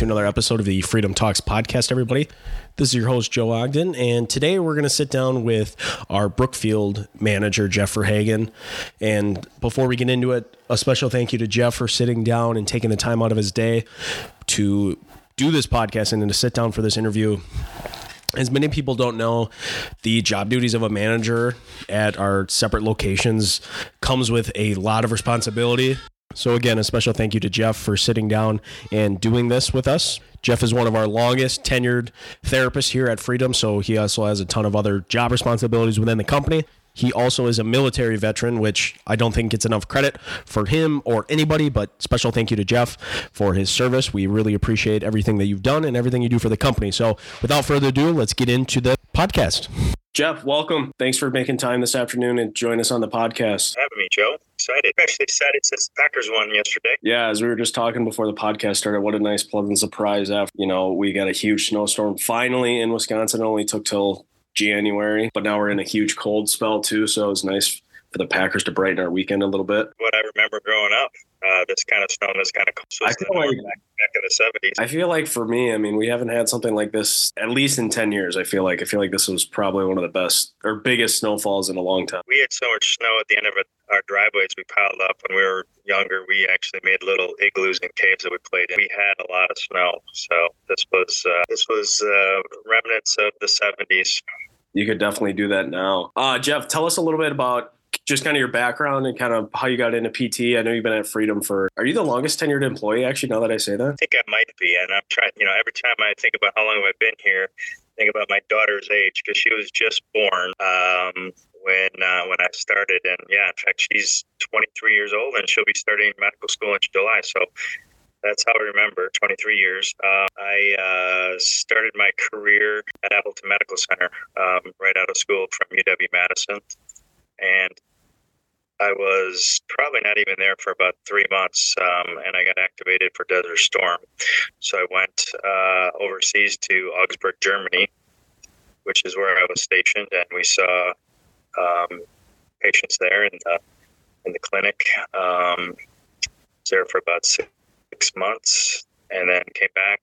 to another episode of the Freedom Talks podcast, everybody. This is your host, Joe Ogden, and today we're going to sit down with our Brookfield manager, Jeff Verhagen. And before we get into it, a special thank you to Jeff for sitting down and taking the time out of his day to do this podcast and to sit down for this interview as many people don't know, the job duties of a manager at our separate locations comes with a lot of responsibility. So, again, a special thank you to Jeff for sitting down and doing this with us. Jeff is one of our longest tenured therapists here at Freedom, so he also has a ton of other job responsibilities within the company. He also is a military veteran, which I don't think gets enough credit for him or anybody, but special thank you to Jeff for his service. We really appreciate everything that you've done and everything you do for the company. So without further ado, let's get into the podcast. Jeff, welcome. Thanks for making time this afternoon and join us on the podcast. Having me, Joe. Excited. Actually excited since the Packers won yesterday. Yeah, as we were just talking before the podcast started, what a nice pleasant surprise after, you know, we got a huge snowstorm finally in Wisconsin. It only took till January, but now we're in a huge cold spell too. So it was nice for the Packers to brighten our weekend a little bit. What I remember growing up, uh, this kind of snow, this kind of cold. I feel like back, back in the seventies. I feel like for me, I mean, we haven't had something like this at least in ten years. I feel like I feel like this was probably one of the best or biggest snowfalls in a long time. We had so much snow at the end of it, our driveways we piled up when we were younger. We actually made little igloos and caves that we played in. We had a lot of snow, so this was uh, this was uh, remnants of the seventies you could definitely do that now. Uh, Jeff, tell us a little bit about just kind of your background and kind of how you got into PT. I know you've been at Freedom for. Are you the longest tenured employee? Actually, now that I say that, I think I might be. And I'm trying. You know, every time I think about how long I've I been here, think about my daughter's age because she was just born um, when uh, when I started. And yeah, in fact, she's 23 years old and she'll be starting medical school in July. So that's how I remember 23 years. Uh, I uh, started my career at Appleton Medical Center um, right out of school from UW Madison. And I was probably not even there for about three months, um, and I got activated for Desert Storm. So I went uh, overseas to Augsburg, Germany, which is where I was stationed, and we saw um, patients there in the in the clinic. Um, was there for about six months and then came back,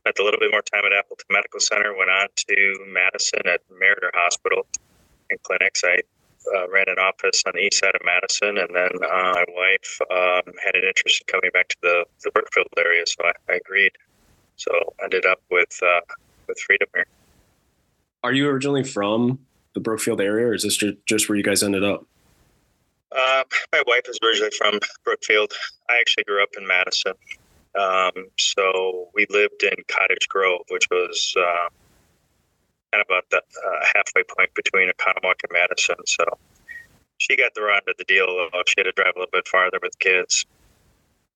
spent a little bit more time at Appleton Medical Center, went on to Madison at Meriter Hospital and clinics. I uh, ran an office on the east side of Madison, and then uh, my wife um, had an interest in coming back to the, the Brookfield area, so I, I agreed. So ended up with uh, with Freedom here. Are you originally from the Brookfield area, or is this just where you guys ended up? Uh, my wife is originally from Brookfield. I actually grew up in Madison. Um, so we lived in Cottage Grove, which was uh, kind of about the uh, halfway point between Oconomowoc and Madison. So she got the run of the deal of she had to drive a little bit farther with kids.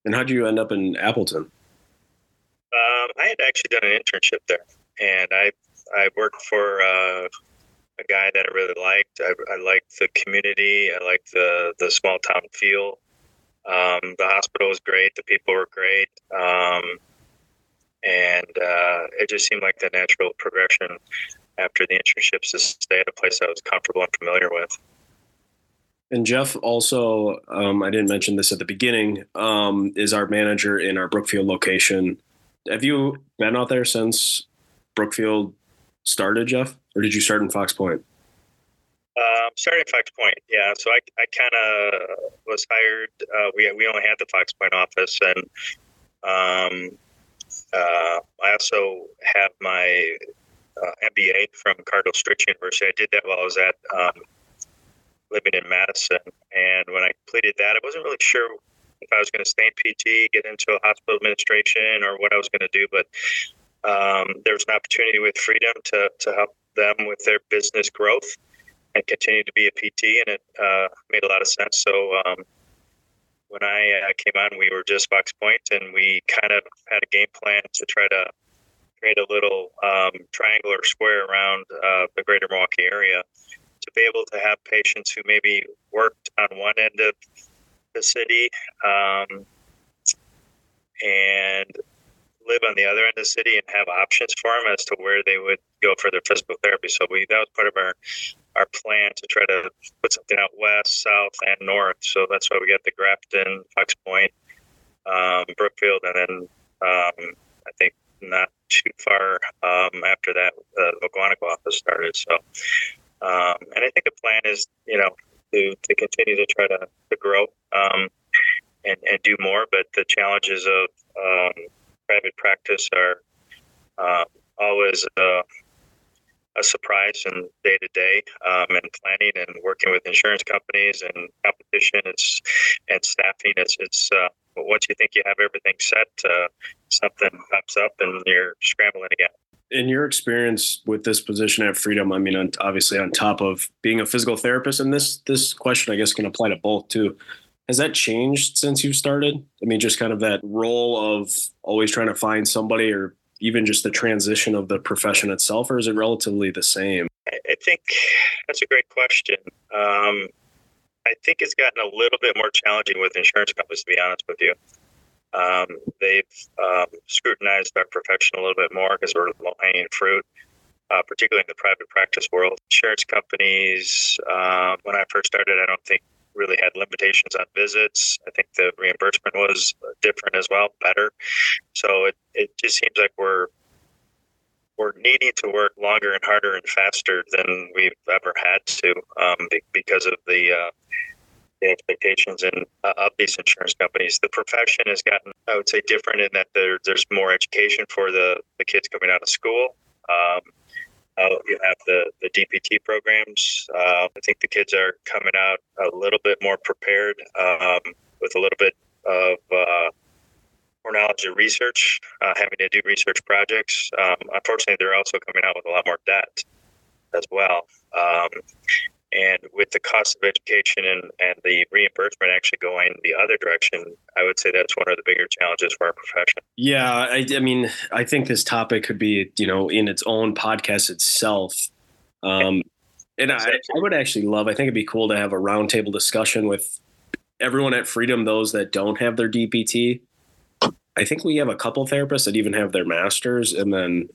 And how did you end up in Appleton? Um, I had actually done an internship there, and I I worked for uh, a guy that I really liked. I, I liked the community. I liked the the small town feel. Um, the hospital was great. The people were great, um, and uh, it just seemed like the natural progression after the internships to stay at a place I was comfortable and familiar with. And Jeff also, um, I didn't mention this at the beginning, um, is our manager in our Brookfield location. Have you been out there since Brookfield started, Jeff? or did you start in Fox Point? Um, started in Fox Point, yeah. So I, I kind of was hired. Uh, we we only had the Fox Point office, and um, uh, I also have my uh, MBA from Cardinal Stritch University. I did that while I was at um, living in Madison, and when I completed that, I wasn't really sure if I was going to stay in PT, get into hospital administration, or what I was going to do. But um, there was an opportunity with Freedom to to help them with their business growth and continue to be a PT, and it uh, made a lot of sense. So um, when I uh, came on, we were just Fox Point, and we kind of had a game plan to try to create a little um, triangle or square around uh, the greater Milwaukee area to be able to have patients who maybe worked on one end of the city um, and live on the other end of the city and have options for them as to where they would go for their physical therapy. So we that was part of our our plan to try to put something out west, south, and north. So that's why we got the Grafton, Fox Point, um, Brookfield, and then um, I think not too far um, after that, the Mukwonago office started. So, um, and I think the plan is, you know, to, to continue to try to, to grow um, and, and do more. But the challenges of um, private practice are uh, always uh, a surprise and day to day and planning and working with insurance companies and competition. It's and staffing it's it's uh, once you think you have everything set uh, something pops up and you're scrambling again. In your experience with this position at freedom i mean obviously on top of being a physical therapist and this this question i guess can apply to both too. Has that changed since you started? I mean just kind of that role of always trying to find somebody or even just the transition of the profession itself, or is it relatively the same? I think that's a great question. Um, I think it's gotten a little bit more challenging with insurance companies, to be honest with you. Um, they've um, scrutinized our profession a little bit more because we're low hanging fruit, uh, particularly in the private practice world. Insurance companies, uh, when I first started, I don't think really had limitations on visits. I think the reimbursement was different as well, better. So it, it just seems like we're we're needing to work longer and harder and faster than we've ever had to um, because of the uh, the expectations and uh, of these insurance companies. The profession has gotten, I would say, different in that there, there's more education for the, the kids coming out of school. Um, uh, you have the, the DPT programs. Uh, I think the kids are coming out a little bit more prepared um, with a little bit of uh, more knowledge of research, uh, having to do research projects. Um, unfortunately, they're also coming out with a lot more debt as well. Um, and with the cost of education and, and the reimbursement actually going the other direction, I would say that's one of the bigger challenges for our profession. Yeah, I, I mean, I think this topic could be, you know, in its own podcast itself. Um, and I, I would actually love, I think it'd be cool to have a roundtable discussion with everyone at Freedom, those that don't have their DPT. I think we have a couple therapists that even have their masters, and then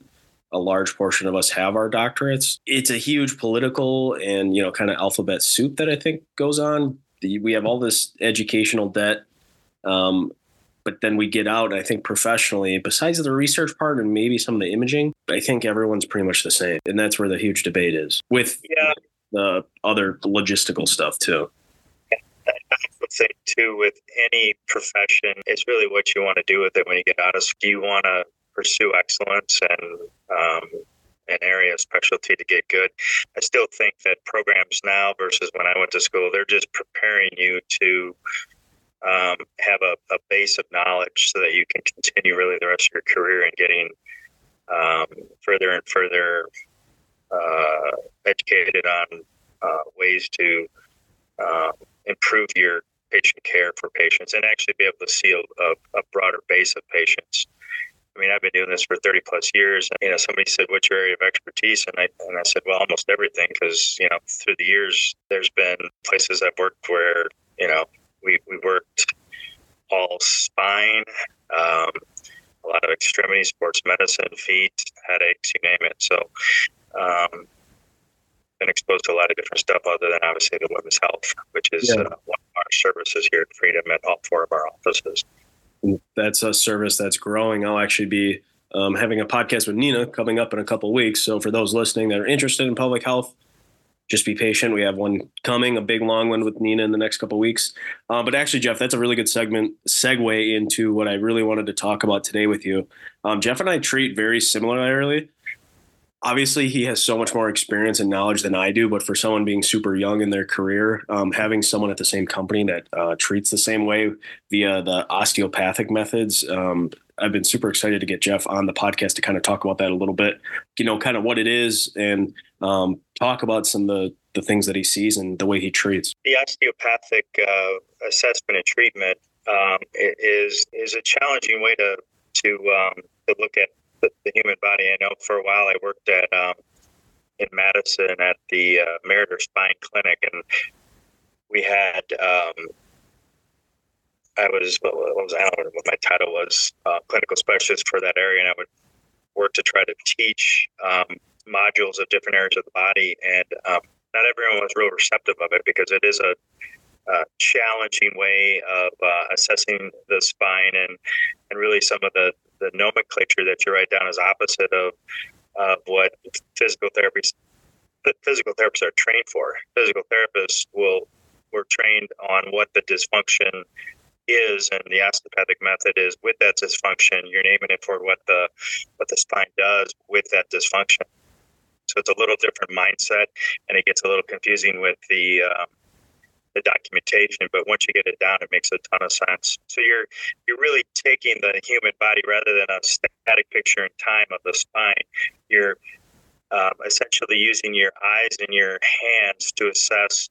a large portion of us have our doctorates. It's a huge political and, you know, kind of alphabet soup that I think goes on. We have all this educational debt. Um, but then we get out, I think professionally, besides the research part and maybe some of the imaging, I think everyone's pretty much the same. And that's where the huge debate is with yeah. the other logistical stuff too. I would say too, with any profession, it's really what you want to do with it when you get out of school. Do you want to pursue excellence and um, an area of specialty to get good. I still think that programs now versus when I went to school, they're just preparing you to um, have a, a, base of knowledge so that you can continue really the rest of your career and getting um, further and further uh, educated on uh, ways to uh, improve your patient care for patients and actually be able to see a, a, a broader base of patients. I mean, I've been doing this for 30 plus years. You know, somebody said, "What's your area of expertise?" And I and I said, "Well, almost everything," because you know, through the years, there's been places I've worked where you know we we worked all spine, um, a lot of extremity, sports medicine, feet, headaches, you name it. So, um, been exposed to a lot of different stuff other than obviously the women's health, which is yeah. uh, one of our services here at Freedom at all four of our offices that's a service that's growing. I'll actually be um, having a podcast with Nina coming up in a couple weeks. So for those listening that are interested in public health, just be patient. We have one coming, a big long one with Nina in the next couple weeks. Uh, but actually, Jeff, that's a really good segment segue into what I really wanted to talk about today with you. Um, Jeff and I treat very similarly obviously he has so much more experience and knowledge than I do. But for someone being super young in their career, um, having someone at the same company that uh, treats the same way via the osteopathic methods, um, I've been super excited to get Jeff on the podcast to kind of talk about that a little bit. You know, kind of what it is and um, talk about some of the the things that he sees and the way he treats. The osteopathic uh, assessment and treatment um, is is a challenging way to to um, to look at the, human body. I know for a while I worked at um, in Madison at the uh, Meriter Spine Clinic, and we had um, I was what was I don't know what my title was uh, clinical specialist for that area, and I would work to try to teach um, modules of different areas of the body, and um, not everyone was real receptive of it because it is a uh, challenging way of uh, assessing the spine and and really some of the the nomenclature that you write down is opposite of of what physical therapists physical therapists are trained for. Physical therapists will were trained on what the dysfunction is and the osteopathic method is with that dysfunction you're naming it for what the what the spine does with that dysfunction so it's a little different mindset and it gets a little confusing with the um, the documentation but once you get it down it makes a ton of sense so you're you're really taking the human body rather than a static picture in time of the spine you're um, essentially using your eyes and your hands to assess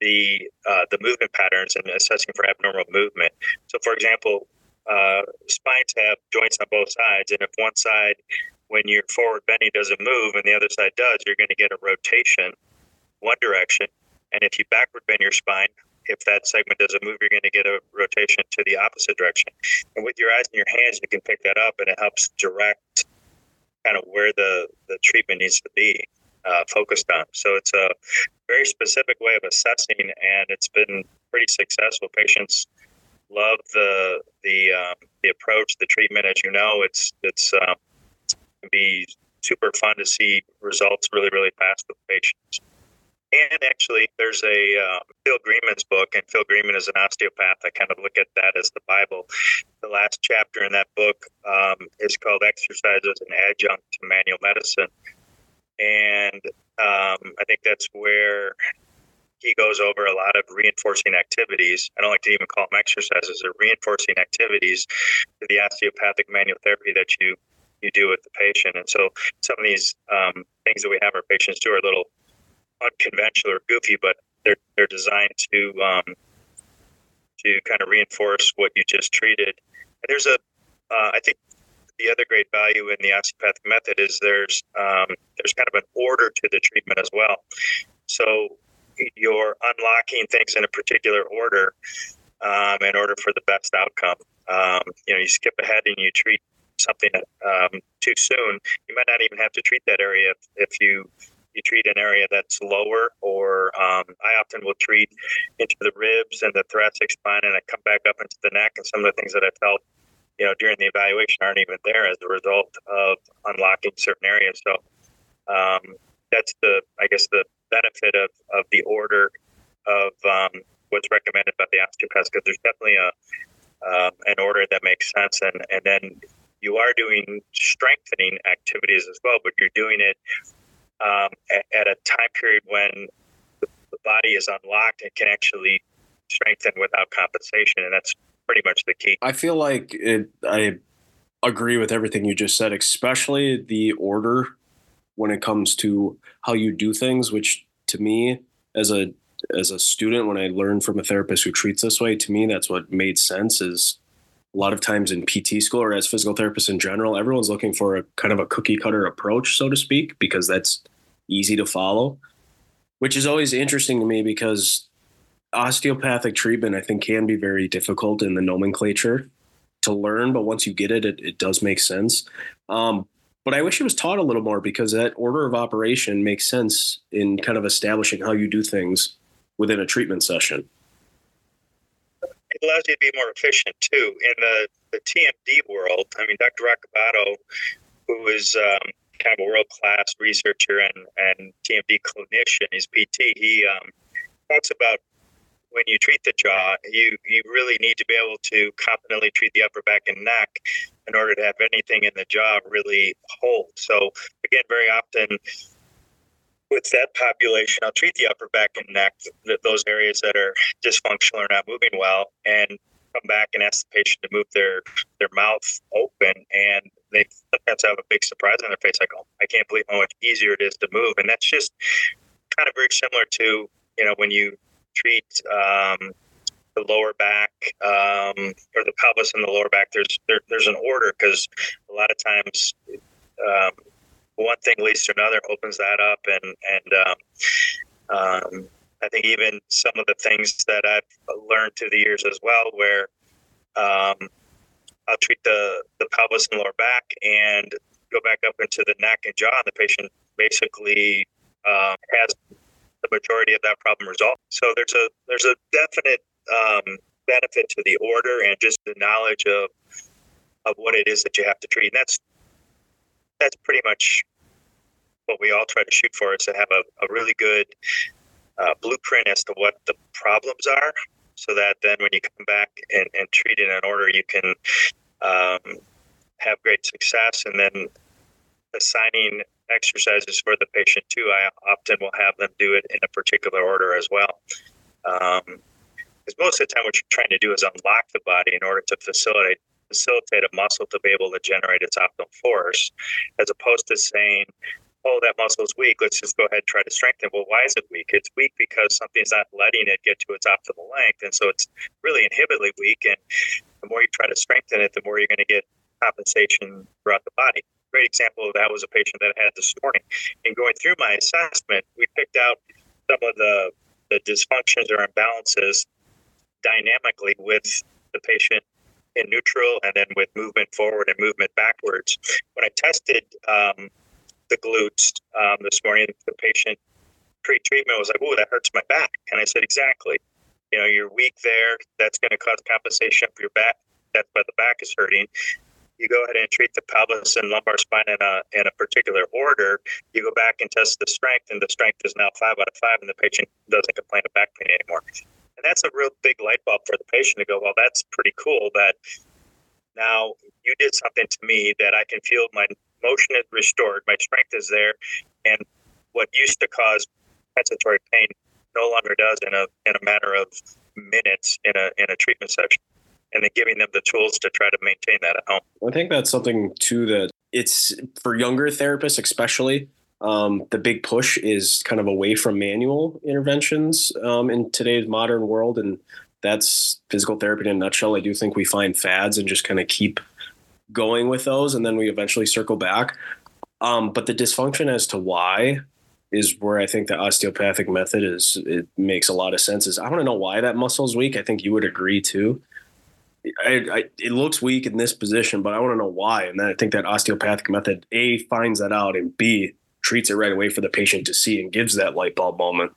the uh, the movement patterns and assessing for abnormal movement. So, for example, uh, spines have joints on both sides, and if one side, when you're forward bending, doesn't move, and the other side does, you're going to get a rotation one direction. And if you backward bend your spine, if that segment doesn't move, you're going to get a rotation to the opposite direction. And with your eyes and your hands, you can pick that up, and it helps direct kind of where the the treatment needs to be uh, focused on. So it's a very specific way of assessing, and it's been pretty successful. Patients love the the um, the approach, the treatment. As you know, it's it's um, can be super fun to see results really really fast with patients. And actually, there's a um, Phil Greenman's book, and Phil Greenman is an osteopath. I kind of look at that as the Bible. The last chapter in that book um, is called Exercise as an Adjunct to Manual Medicine and um, I think that's where he goes over a lot of reinforcing activities. I don't like to even call them exercises; they're reinforcing activities to the osteopathic manual therapy that you you do with the patient. And so, some of these um, things that we have our patients do are little unconventional or goofy, but they're they're designed to um, to kind of reinforce what you just treated. And there's a, uh, I think the other great value in the osteopathic method is there's um, there's kind of an order to the treatment as well. So you're unlocking things in a particular order um, in order for the best outcome. Um, you know, you skip ahead and you treat something um, too soon. You might not even have to treat that area if, if you you treat an area that's lower, or um, I often will treat into the ribs and the thoracic spine, and I come back up into the neck. And some of the things that I felt you know, during the evaluation aren't even there as a result of unlocking certain areas. So um, that's the, I guess, the benefit of, of the order of um, what's recommended by the osteopath because there's definitely a um, an order that makes sense, and and then you are doing strengthening activities as well, but you're doing it um, at, a time period when the body is unlocked and can actually strengthen without compensation, and that's pretty much the key. I feel like it, I agree with everything you just said, especially the order when it comes to how you do things, which to me, as a as a student, when I learned from a therapist who treats this way, to me that's what made sense. Is a lot of times in PT school or as physical therapists in general, everyone's looking for a kind of a cookie cutter approach, so to speak, because that's easy to follow. Which is always interesting to me because osteopathic treatment, I think, can be very difficult in the nomenclature to learn, but once you get it, it, it does make sense. Um, but I wish it was taught a little more because that order of operation makes sense in kind of establishing how you do things within a treatment session. It allows you to be more efficient too. In the, the TMD world, I mean, Dr. Rocabado, who is um, kind of a world class researcher and, and TMD clinician, he's PT, he um, talks about when you treat the jaw, you you really need to be able to competently treat the upper back and neck in order to have anything in the jaw really hold. So again, very often with that population, I'll treat the upper back and neck, those areas that are dysfunctional or not moving well, and come back and ask the patient to move their their mouth open, and they sometimes have a big surprise on their face, like, "Oh, I can't believe how much easier it is to move," and that's just kind of very similar to you know when you treat um, the lower back um, or the pelvis and the lower back, there's there, there's an order because a lot of times um, one thing leads to another, opens that up, and and um, um, I think even some of the things that I've learned through the years as well, where um, I'll treat the the pelvis and lower back and go back up into the neck and jaw, and the patient basically uh, has the majority of that problem resolved. So there's a there's a definite um, benefit to the order and just the knowledge of of what it is that you have to treat. And that's that's pretty much what we all try to shoot for is to have a, a really good uh, blueprint as to what the problems are so that then when you come back and, and treat in an order, you can um, have great success. And then assigning exercises for the patient too, I often will have them do it in a particular order as well. Um, because most of the time, what you're trying to do is unlock the body in order to facilitate facilitate a muscle to be able to generate its optimal force, as opposed to saying, "Oh, that muscle's weak. Let's just go ahead and try to strengthen." Well, why is it weak? It's weak because something's not letting it get to its optimal length, and so it's really inhibitedly weak. And the more you try to strengthen it, the more you're going to get compensation throughout the body. Great example of that was a patient that I had this morning. In going through my assessment, we picked out some of the the dysfunctions or imbalances dynamically with the patient in neutral and then with movement forward and movement backwards. When I tested um, the glutes um, this morning, the patient pre-treatment was like, "Oh, that hurts my back," and I said, "Exactly. You know, you're weak there. That's going to cause compensation for your back. That's why the back is hurting." You go ahead and treat the pelvis and lumbar spine in a in a particular order. You go back and test the strength, and the strength is now five out of five, and the patient doesn't complain of back pain anymore. And that's a real big light bulb for the patient to go, well, that's pretty cool that now you did something to me that I can feel my motion is restored, my strength is there, and what used to cause compensatory pain no longer does in a in a matter of minutes in a in a treatment session. And then giving them the tools to try to maintain that at home. I think that's something too that it's for younger therapists especially um, the big push is kind of away from manual interventions um, in today's modern world, and that's physical therapy in a nutshell. I do think we find fads and just kind of keep going with those, and then we eventually circle back. Um, but the dysfunction as to why is where I think the osteopathic method is. It makes a lot of sense. Is I want to know why that muscle is weak. I think you would agree too. I, I, it looks weak in this position, but I want to know why. And then I think that osteopathic method A finds that out, and B treats it right away for the patient to see and gives that light bulb moment.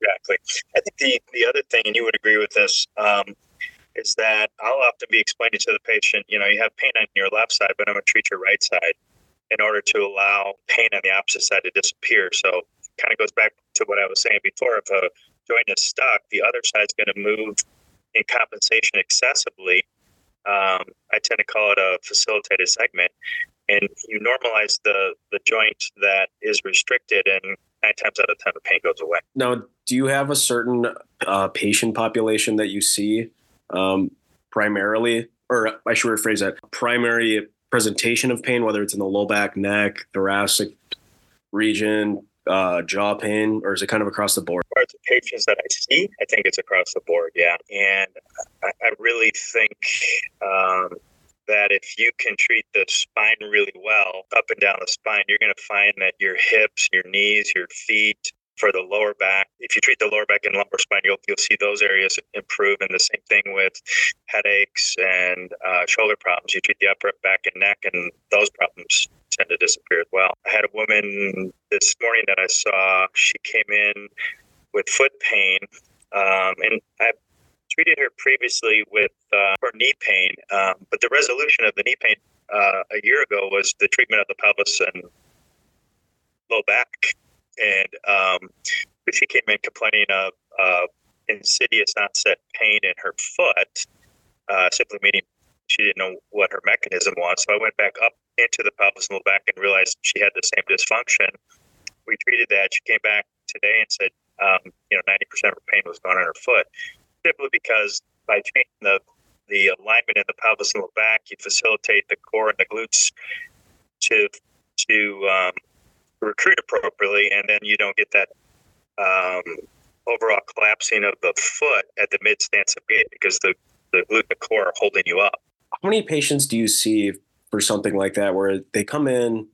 Exactly. I think the, the other thing, and you would agree with this, um, is that I'll often be explaining to the patient, you know, you have pain on your left side, but I'm going to treat your right side in order to allow pain on the opposite side to disappear. So kind of goes back to what I was saying before. If a joint is stuck, the other side's going to move in compensation excessively. Um, I tend to call it a facilitated segment and you normalize the the joint that is restricted and nine times out of ten the pain goes away now do you have a certain uh, patient population that you see um, primarily or i should rephrase that primary presentation of pain whether it's in the low back neck thoracic region uh, jaw pain or is it kind of across the board? The patients that i see i think it's across the board yeah. And i, I really think um, that if you can treat the spine really well, up and down the spine, you're going to find that your hips, your knees, your feet, for the lower back. If you treat the lower back and lumbar spine, you'll, you'll see those areas improve. And the same thing with headaches and uh, shoulder problems. You treat the upper back and neck, and those problems tend to disappear as well. I had a woman this morning that I saw. She came in with foot pain, um, and I treated her previously with uh, her knee pain, um, but the resolution of the knee pain uh, a year ago was the treatment of the pelvis and low back. And um, she came in complaining of uh, insidious onset pain in her foot, uh, simply meaning she didn't know what her mechanism was. So I went back up into the pelvis and back and realized she had the same dysfunction. We treated that. She came back today and said, um, you know, 90% of her pain was gone in her foot simply because by changing the the alignment in the pelvis and the back, you facilitate the core and the glutes to to um, recruit appropriately, and then you don't get that um, overall collapsing of the foot at the mid stance of gait because the the glute core are holding you up. How many patients do you see for something like that where they come in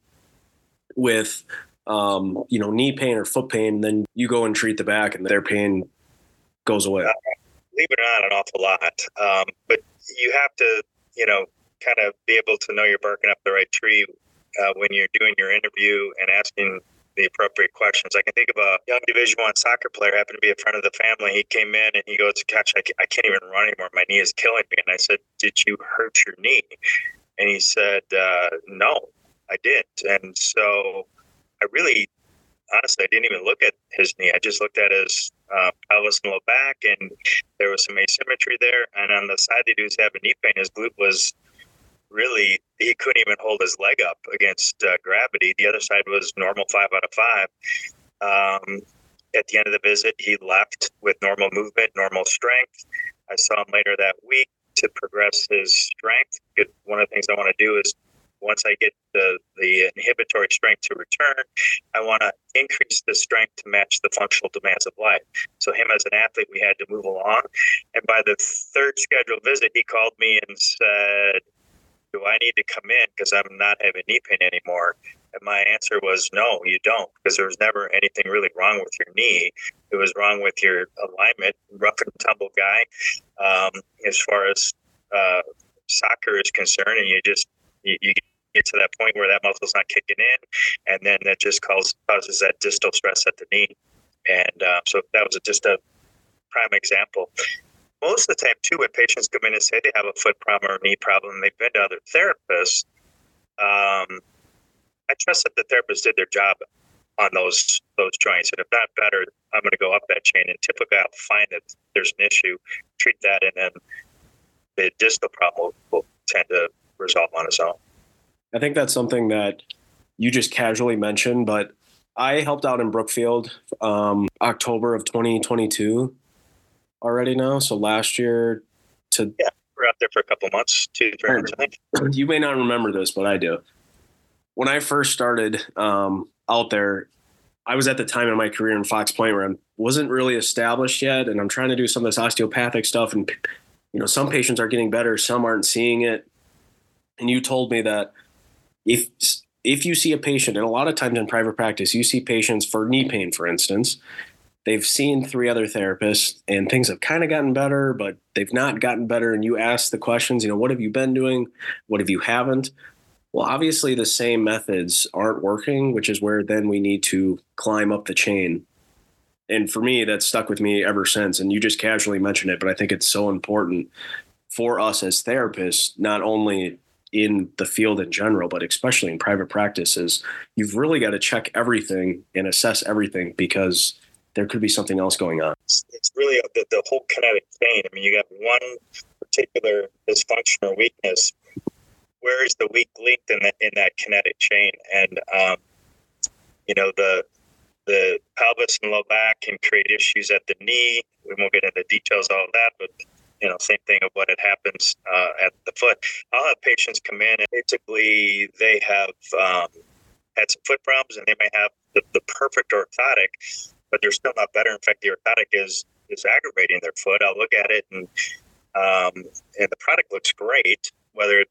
with um, you know knee pain or foot pain, then you go and treat the back, and their pain goes away? Uh, believe it or not, an awful lot. Um, but you have to, you know, kind of be able to know you're barking up the right tree uh, when you're doing your interview and asking the appropriate questions. I can think of a young Division One soccer player, happened to be a friend of the family. He came in and he goes, "Catch, I, I can't even run anymore. My knee is killing me." And I said, "Did you hurt your knee?" And he said, uh, "No, I didn't." And so I really, honestly, I didn't even look at his knee. I just looked at his uh, pelvis and low back, and there was some asymmetry there. And on the side that he was having knee pain, his glute was really he couldn't even hold his leg up against uh, gravity. The other side was normal five out of five. Um, at the end of the visit, he left with normal movement, normal strength. I saw him later that week to progress his strength. One of the things I want to do is once I get the, the inhibitory strength to return, I want to increase the strength to match the functional demands of life. So, him as an athlete, we had to move along. And by the third scheduled visit, he called me and said, Do I need to come in because I'm not having knee pain anymore? And my answer was, No, you don't, because there was never anything really wrong with your knee. It was wrong with your alignment, rough and tumble guy. Um, as far as uh, soccer is concerned, and you just you, you get to that point where that muscle's not kicking in, and then that just causes causes that distal stress at the knee. And uh, so that was just a prime example. Most of the time, too, when patients come in and say they have a foot problem or knee problem, they've been to other therapists. Um, I trust that the therapist did their job on those those joints, and if not better, I'm going to go up that chain. And typically, I'll find that there's an issue, treat that, and then the distal problem will, will tend to resolve on its own. I think that's something that you just casually mentioned, but I helped out in Brookfield um, October of 2022 already now. So last year to yeah, we're out there for a couple months, two three months. You may not remember this, but I do. When I first started um, out there, I was at the time in my career in Fox Point where I wasn't really established yet, and I'm trying to do some of this osteopathic stuff, and you know, some patients are getting better, some aren't seeing it. And you told me that if if you see a patient, and a lot of times in private practice, you see patients for knee pain, for instance, they've seen three other therapists and things have kind of gotten better, but they've not gotten better. And you ask the questions, you know, what have you been doing? What have you haven't? Well, obviously, the same methods aren't working, which is where then we need to climb up the chain. And for me, that's stuck with me ever since. And you just casually mentioned it, but I think it's so important for us as therapists, not only in the field in general, but especially in private practices, you've really got to check everything and assess everything because there could be something else going on. It's really the, the whole kinetic chain. I mean, you got one particular dysfunction or weakness. Where is the weak link in that in that kinetic chain? And um, you know the the pelvis and low back can create issues at the knee. We won't get into details of all of that, but you know, same thing of what it happens uh, at the foot. I'll have patients come in and basically they have um, had some foot problems and they may have the, the perfect orthotic, but they're still not better. In fact, the orthotic is is aggravating their foot. I'll look at it and um, and the product looks great, whether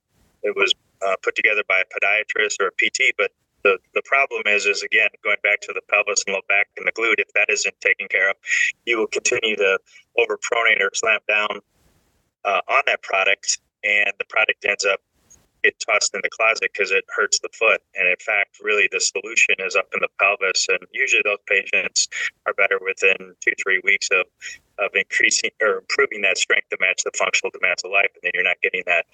it was uh, put together by a podiatrist or a PT, but the, the problem is is again going back to the pelvis and low back and the glute if that isn't taken care of you will continue to overpronate or slam down uh, on that product, and the product ends up get tossed in the closet because it hurts the foot. And in fact, really, the solution is up in the pelvis. And usually, those patients are better within two, three weeks of of increasing or improving that strength to match the functional demands of life. And then you're not getting that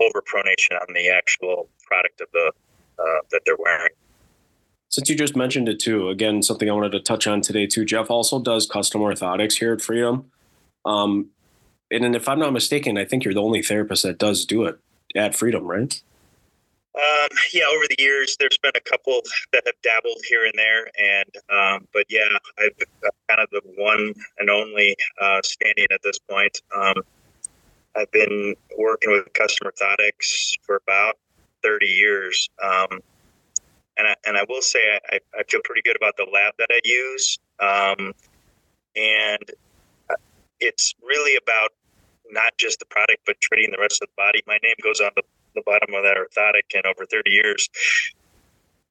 overpronation on the actual product of the uh, that they're wearing. Since you just mentioned it too, again, something I wanted to touch on today too. Jeff also does custom orthotics here at Freedom. Um, and if I'm not mistaken, I think you're the only therapist that does do it at Freedom, right? Um, yeah, over the years, there's been a couple that have dabbled here and there, and um, but yeah, I've kind of the one and only uh, standing at this point. Um, I've been working with custom orthotics for about 30 years, um, and I, and I will say I, I feel pretty good about the lab that I use, um, and uh, it's really about not just the product, but treating the rest of the body. My name goes on the, the bottom of that orthotic, and over 30 years,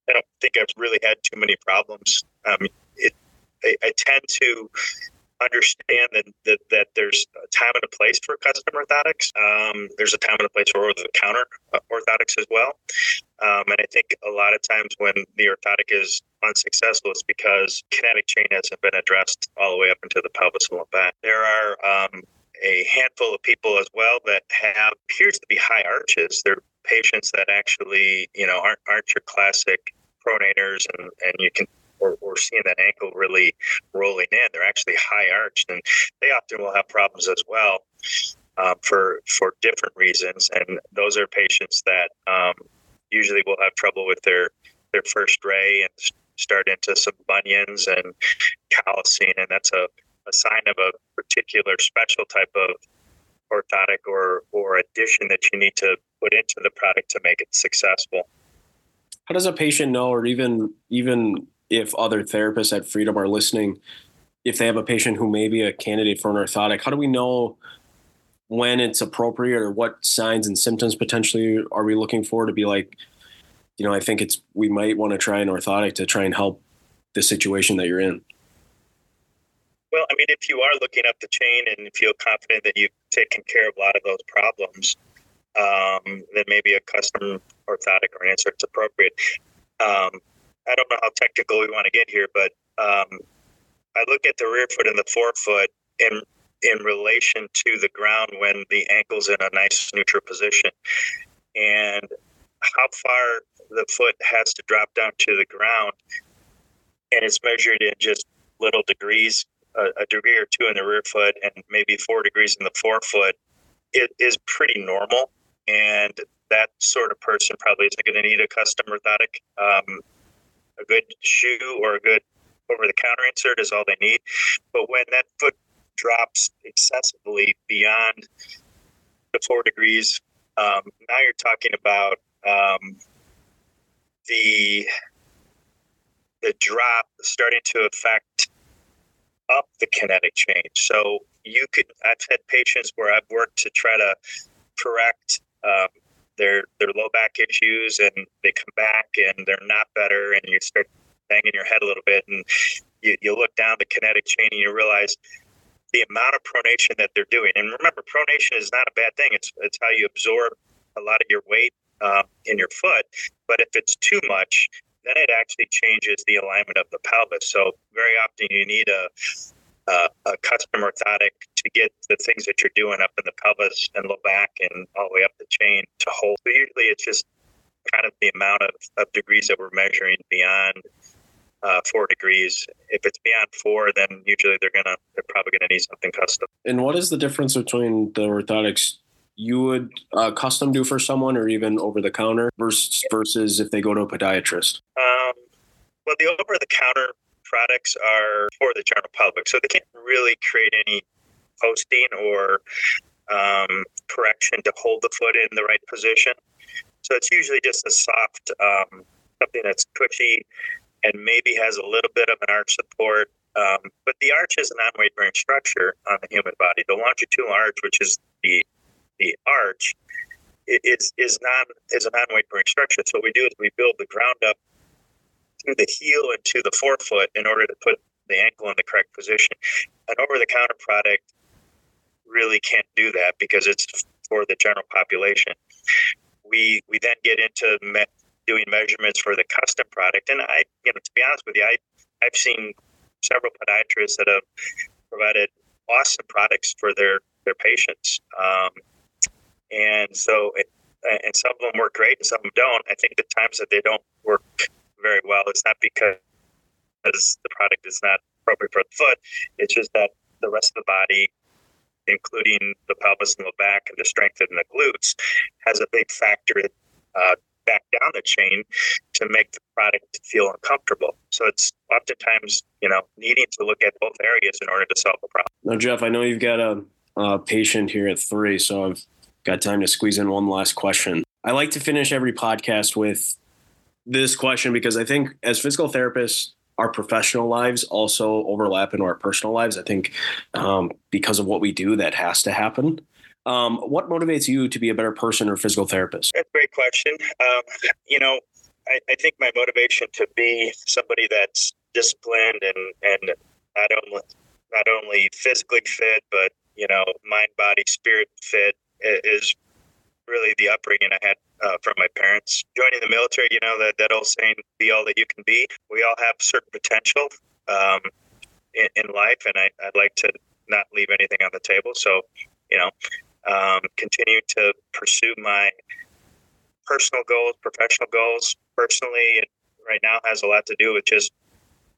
I don't think I've really had too many problems. Um, it, I, I, tend to understand that, that, that there's a time and a place for custom orthotics. Um, there's a time and a place for over-the-counter uh, orthotics as well. Um, and I think a lot of times when the orthotic is unsuccessful it's because kinetic chain hasn't been addressed all the way up into the pelvis and back. There are a handful of people as well that have appears to be high arches. They're patients that actually, you know, aren't aren't your classic pronators, and and you can or, or seeing that ankle really rolling in. They're actually high arched, and they often will have problems as well um, for for different reasons. And those are patients that um, usually will have trouble with their their first ray and start into some bunions and callousing, and that's a, a sign of a particular special type of orthotic or or addition that you need to put into the product to make it successful. How does a patient know, or even even if other therapists at Freedom are listening, if they have a patient who may be a candidate for an orthotic, how do we know when it's appropriate or what signs and symptoms potentially are we looking for to be like, you know, I think it's we might want to try an orthotic to try and help the situation that you're in. Well, I mean, if you are looking up the chain and feel confident that you've taken care of a lot of those problems, um, then maybe a custom orthotic or an is appropriate. Um, I don't know how technical we want to get here, but um, I look at the rear foot and the forefoot in in relation to the ground when the ankle's in a nice neutral position, and how far the foot has to drop down to the ground, and it's measured in just little degrees, a, a degree or two in the rear foot, and maybe four degrees in the forefoot. It is pretty normal, and that sort of person probably isn't going to need a custom orthotic. Um, a good shoe or a good over the counter insert is all they need. But when that foot drops excessively beyond the four degrees, um, now you're talking about um, the the drop starting to affect up the kinetic chain. So you could I've had patients where I've worked to try to correct um, their their low back issues and they come back and they're not better and you start banging your head a little bit and you, you look down the kinetic chain and you realize the amount of pronation that they're doing. And remember, pronation is not a bad thing. It's it's how you absorb a lot of your weight uh, in your foot. But if it's too much, then it actually changes the alignment of the pelvis. So very often you need a uh, a custom orthotic to get the things that you're doing up in the pelvis and low back and all the way up the chain to hold. So usually it's just kind of the amount of, of degrees that we're measuring beyond uh, four degrees. If it's beyond four, then usually they're gonna they're probably gonna need something custom. And what is the difference between the orthotics you would uh, custom do for someone, or even over the counter, versus versus if they go to a podiatrist? Um, well, the over the counter products are for the general public, so they can't really create any posting or um, correction to hold the foot in the right position. So it's usually just a soft, um, something that's cushy and maybe has a little bit of an arch support. Um, but the arch is an non-weight bearing structure on the human body. The longitudinal arch, which is the the arch, is is non is a non-weight bearing structure. So what we do is we build the ground up through the heel and to the forefoot in order to put the ankle in the correct position. An over-the-counter product really can't do that because it's for the general population. We we then get into me- doing measurements for the custom product, and I, you know, to be honest with you, I I've seen several podiatrists that have provided awesome products for their their patients, um, and so it, and some of them work great and some of them don't. I think the times that they don't work very well, it's not because the product is not appropriate for the foot. It's just that the rest of the body, including the pelvis and the back and the strength in the glutes, has a big factor uh, back down the chain to make the product feel uncomfortable. So it's oftentimes, you know, needing to look at both areas in order to solve the problem. Now, Jeff, I know you've got a, a patient here at three, so I've got time to squeeze in one last question. I like to finish every podcast with this question because I think as physical therapists, our professional lives also overlap into our personal lives. I think um, because of what we do, that has to happen. Um, what motivates you to be a better person or physical therapist? That's a great question. Um, you know, I, I, think my motivation to be somebody that's disciplined and and not only not only physically fit, but you know, mind, body, spirit fit is really the upbringing I had uh, from my parents. Joining the military, you know, that, that old saying, be all that you can be. We all have certain potential um, in, in, life, and I, would like to not leave anything on the table. So, you know, um, continue to pursue my personal goals, professional goals. Personally, right now has a lot to do with just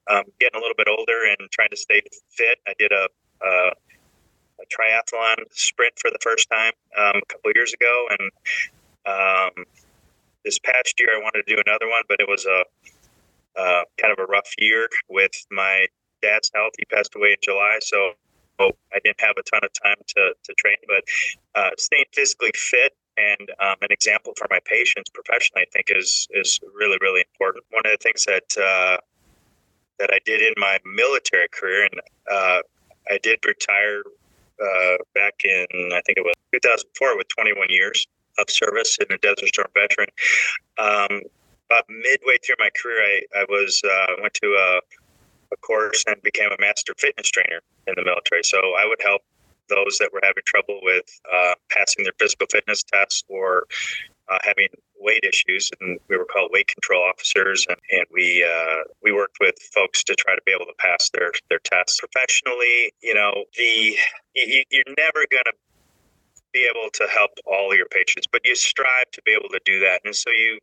um, getting a little bit older and trying to stay fit. I did a, a, a triathlon sprint for the first time um, a couple years ago, and um, this past year I wanted to do another one, but it was a, a kind of a rough year with my dad's health. He passed away in July, so I didn't have a ton of time to, to train. But uh, staying physically fit and um, an example for my patients professionally, I think is is really really important. One of the things that uh, that I did in my military career, and uh, I did retire uh, back in I think it was 2004 with 21 years of service in a Desert Storm veteran. Um, about midway through my career, I, I was uh, went to a, a course and became a master fitness trainer in the military. So I would help those that were having trouble with uh, passing their physical fitness tests or uh, having weight issues, and we were called weight control officers, and, and we uh, we worked with folks to try to be able to pass their their tests professionally. You know, the you, you're never going to be able to help all your patients, but you strive to be able to do that. And so you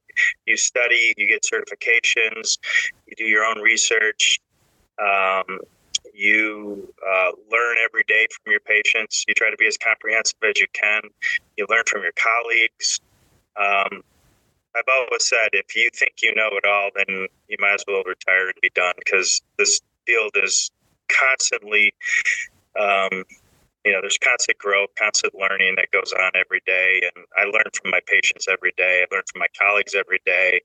you study, you get certifications, you do your own research. Um, you uh, learn every day from your patients. You try to be as comprehensive as you can. You learn from your colleagues. Um, I've always said if you think you know it all, then you might as well retire and be done because this field is constantly um, you know, there's constant growth, constant learning that goes on every day. And I learn from my patients every day. I learn from my colleagues every day.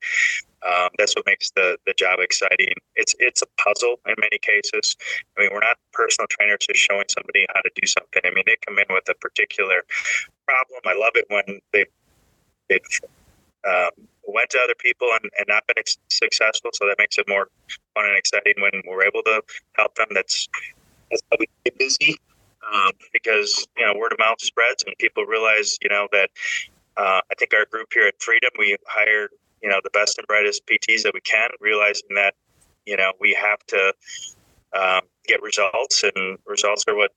Um, that's what makes the, the job exciting. It's it's a puzzle in many cases. I mean, we're not personal trainers just showing somebody how to do something. I mean, they come in with a particular problem. I love it when they um, went to other people and, and not been successful. So that makes it more fun and exciting when we're able to help them. That's that's how we get busy um, because you know word of mouth spreads and people realize you know that uh, I think our group here at Freedom we hire you know the best and brightest PTs that we can, realizing that you know we have to um, get results and results are what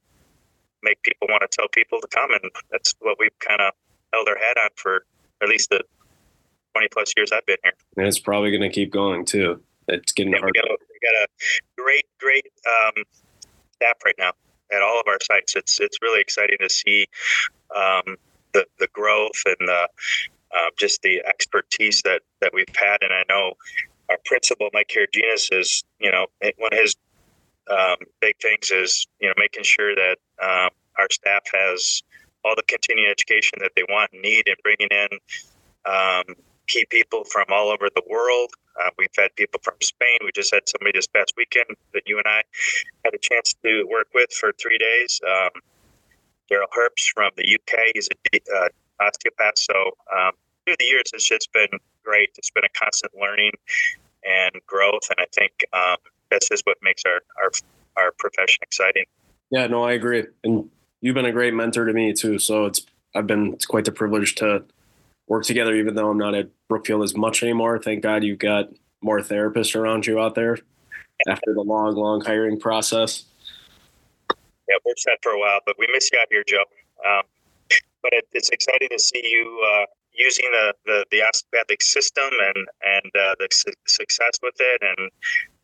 make people want to tell people to come and that's what we've kind of held our head on for at least the 20 plus years I've been here. And it's probably going to keep going too. It's getting yeah, hard. We got, a, we got a great, great um, staff right now at all of our sites. It's it's really exciting to see um, the the growth and the uh, just the expertise that that we've had. And I know our principal Mike Karaginas is you know one of his um, big things is you know making sure that um, our staff has all the continuing education that they want and need, and bringing in um, key people from all over the world uh, we've had people from Spain. We just had somebody this past weekend that you and I had a chance to work with for three days. Um, Daryl Herbst from the UK. He's a uh, osteopath. So um, through the years, it's just been great. It's been a constant learning and growth, and I think um, that's just what makes our, our our profession exciting. Yeah, no, I agree, and you've been a great mentor to me too. So it's I've been it's quite the privilege to work together, even though I'm not at Brookfield as much anymore. Thank God you've got more therapists around you out there after the long, long hiring process. Yeah, we're set for a while, but we miss you out here, Joe. Um, but it, it's exciting to see you uh, using the, the, the osteopathic system and and uh, the su- success with it. And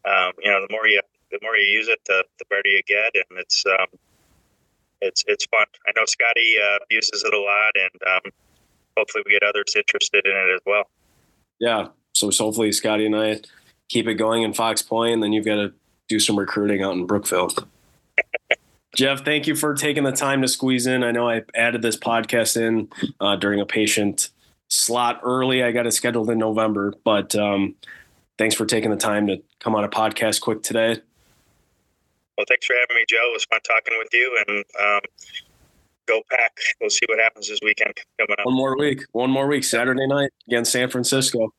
um, you know, the more you the more you use it, the, the better you get, and it's um, it's it's fun. I know Scotty uh, uses it a lot, and um, hopefully we get others interested in it as well. Yeah. So hopefully Scotty and I keep it going in Fox Point, and then you've got to do some recruiting out in Brookfield. Jeff, thank you for taking the time to squeeze in. I know I added this podcast in uh, during a patient slot early. I got it scheduled in November, but um, thanks for taking the time to come on a podcast quick today. Well, thanks for having me, Joe. It was fun talking with you, and um, go pack. We'll see what happens this weekend coming up. One more week. One more week. Saturday night against San Francisco.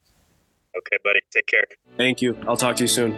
Okay, buddy. Take care. Thank you. I'll talk to you soon.